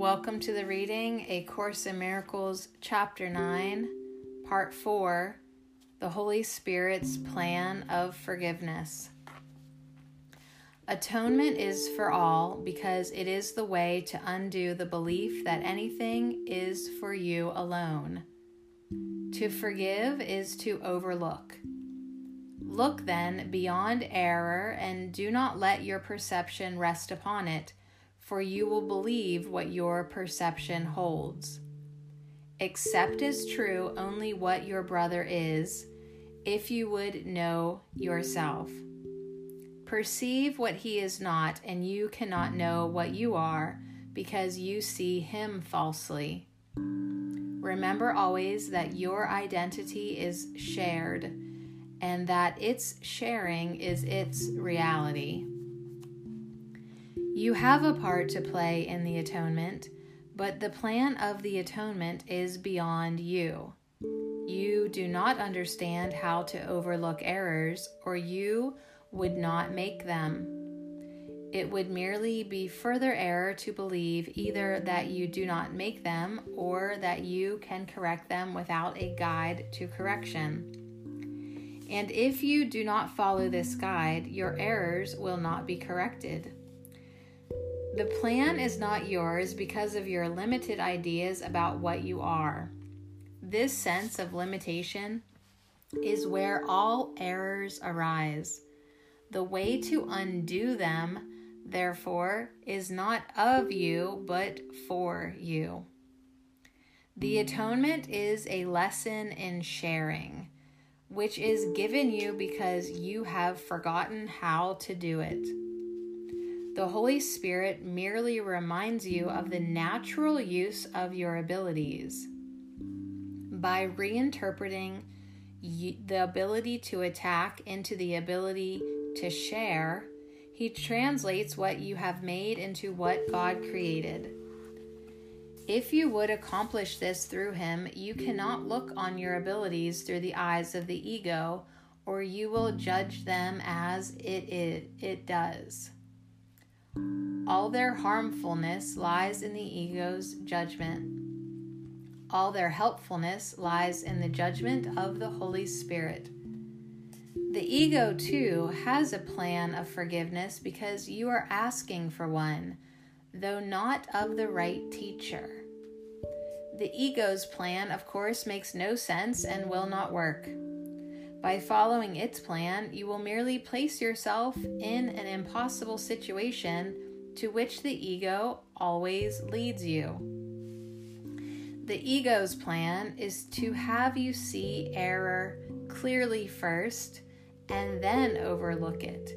Welcome to the reading A Course in Miracles, Chapter 9, Part 4 The Holy Spirit's Plan of Forgiveness. Atonement is for all because it is the way to undo the belief that anything is for you alone. To forgive is to overlook. Look then beyond error and do not let your perception rest upon it for you will believe what your perception holds. Accept as true only what your brother is, if you would know yourself. Perceive what he is not, and you cannot know what you are, because you see him falsely. Remember always that your identity is shared, and that its sharing is its reality. You have a part to play in the atonement, but the plan of the atonement is beyond you. You do not understand how to overlook errors, or you would not make them. It would merely be further error to believe either that you do not make them or that you can correct them without a guide to correction. And if you do not follow this guide, your errors will not be corrected. The plan is not yours because of your limited ideas about what you are. This sense of limitation is where all errors arise. The way to undo them, therefore, is not of you, but for you. The atonement is a lesson in sharing, which is given you because you have forgotten how to do it. The Holy Spirit merely reminds you of the natural use of your abilities. By reinterpreting the ability to attack into the ability to share, He translates what you have made into what God created. If you would accomplish this through Him, you cannot look on your abilities through the eyes of the ego, or you will judge them as it, it, it does. All their harmfulness lies in the ego's judgment. All their helpfulness lies in the judgment of the Holy Spirit. The ego, too, has a plan of forgiveness because you are asking for one, though not of the right teacher. The ego's plan, of course, makes no sense and will not work. By following its plan, you will merely place yourself in an impossible situation to which the ego always leads you. The ego's plan is to have you see error clearly first and then overlook it.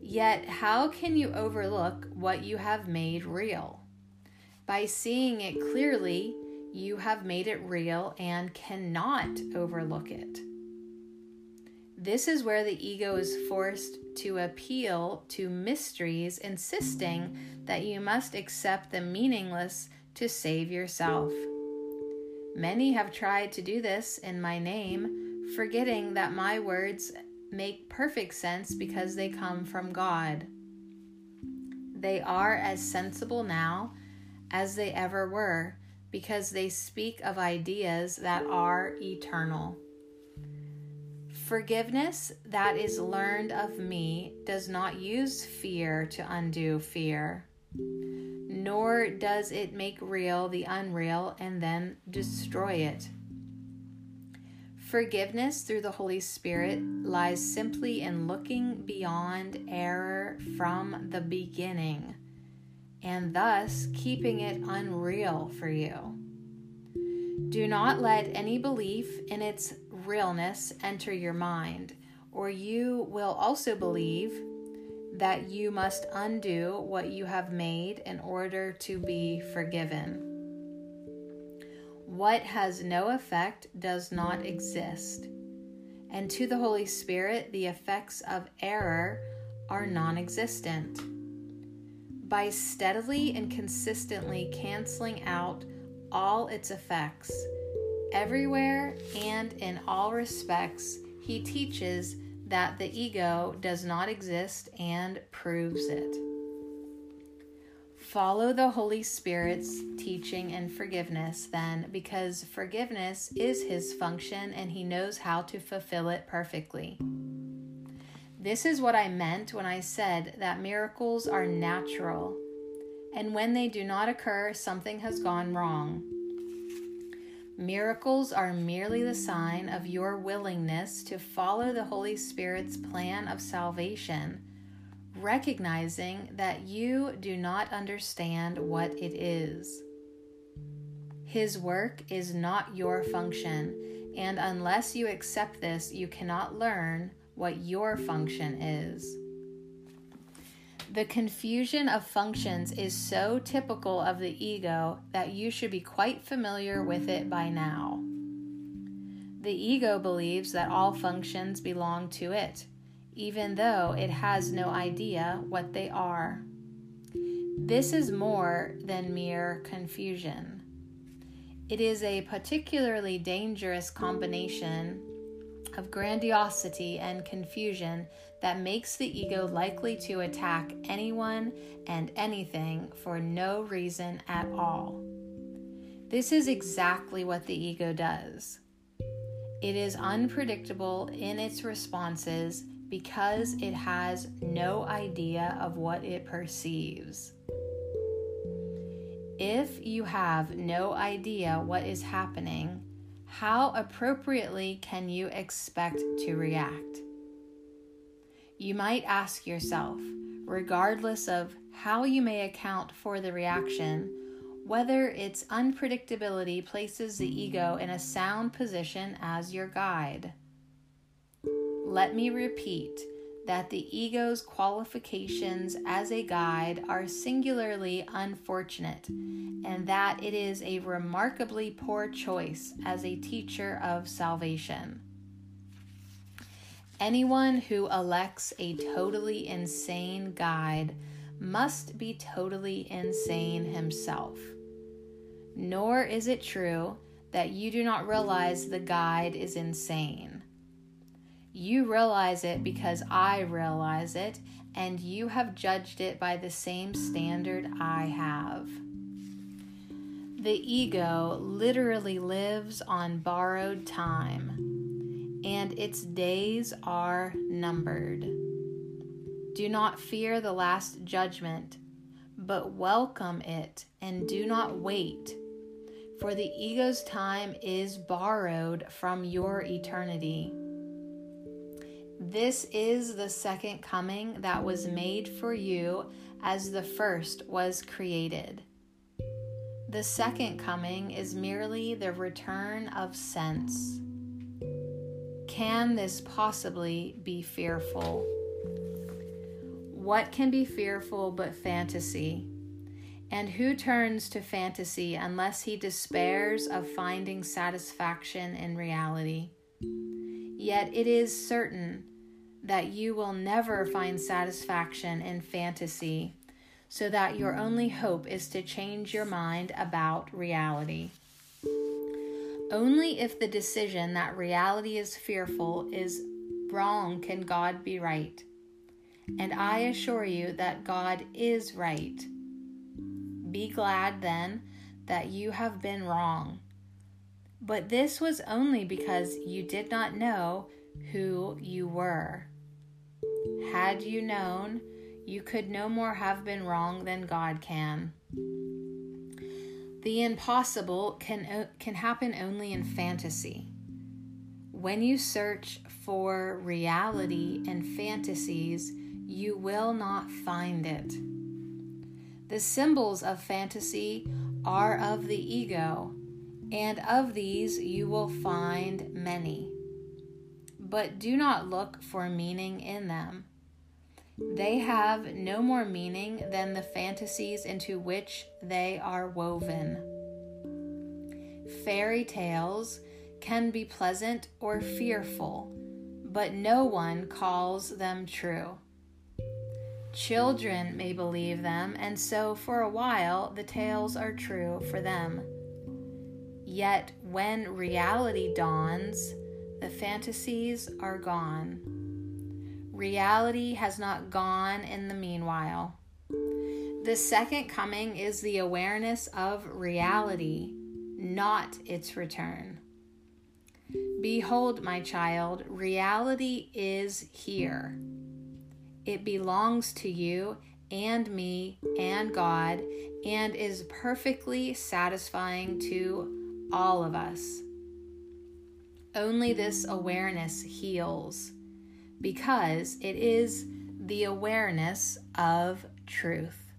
Yet, how can you overlook what you have made real? By seeing it clearly, you have made it real and cannot overlook it. This is where the ego is forced to appeal to mysteries, insisting that you must accept the meaningless to save yourself. Many have tried to do this in my name, forgetting that my words make perfect sense because they come from God. They are as sensible now as they ever were because they speak of ideas that are eternal. Forgiveness that is learned of me does not use fear to undo fear, nor does it make real the unreal and then destroy it. Forgiveness through the Holy Spirit lies simply in looking beyond error from the beginning and thus keeping it unreal for you. Do not let any belief in its realness enter your mind, or you will also believe that you must undo what you have made in order to be forgiven. What has no effect does not exist, and to the Holy Spirit, the effects of error are non existent. By steadily and consistently canceling out all its effects. Everywhere and in all respects, he teaches that the ego does not exist and proves it. Follow the Holy Spirit's teaching and forgiveness, then, because forgiveness is His function and He knows how to fulfill it perfectly. This is what I meant when I said that miracles are natural, and when they do not occur, something has gone wrong. Miracles are merely the sign of your willingness to follow the Holy Spirit's plan of salvation, recognizing that you do not understand what it is. His work is not your function, and unless you accept this, you cannot learn what your function is. The confusion of functions is so typical of the ego that you should be quite familiar with it by now. The ego believes that all functions belong to it, even though it has no idea what they are. This is more than mere confusion. It is a particularly dangerous combination of grandiosity and confusion that makes the ego likely to attack anyone and anything for no reason at all. This is exactly what the ego does. It is unpredictable in its responses because it has no idea of what it perceives. If you have no idea what is happening, how appropriately can you expect to react? You might ask yourself, regardless of how you may account for the reaction, whether its unpredictability places the ego in a sound position as your guide. Let me repeat that the ego's qualifications as a guide are singularly unfortunate, and that it is a remarkably poor choice as a teacher of salvation. Anyone who elects a totally insane guide must be totally insane himself. Nor is it true that you do not realize the guide is insane. You realize it because I realize it, and you have judged it by the same standard I have. The ego literally lives on borrowed time, and its days are numbered. Do not fear the last judgment, but welcome it, and do not wait, for the ego's time is borrowed from your eternity. This is the second coming that was made for you as the first was created. The second coming is merely the return of sense. Can this possibly be fearful? What can be fearful but fantasy? And who turns to fantasy unless he despairs of finding satisfaction in reality? Yet it is certain that you will never find satisfaction in fantasy, so that your only hope is to change your mind about reality. Only if the decision that reality is fearful is wrong can God be right. And I assure you that God is right. Be glad then that you have been wrong. But this was only because you did not know who you were. Had you known, you could no more have been wrong than God can. The impossible can, can happen only in fantasy. When you search for reality in fantasies, you will not find it. The symbols of fantasy are of the ego, and of these you will find many but do not look for meaning in them. They have no more meaning than the fantasies into which they are woven. Fairy tales can be pleasant or fearful, but no one calls them true. Children may believe them, and so for a while the tales are true for them. Yet when reality dawns, the fantasies are gone. Reality has not gone in the meanwhile. The second coming is the awareness of reality, not its return. Behold, my child, reality is here. It belongs to you and me and God and is perfectly satisfying to all of us. Only this awareness heals because it is the awareness of truth.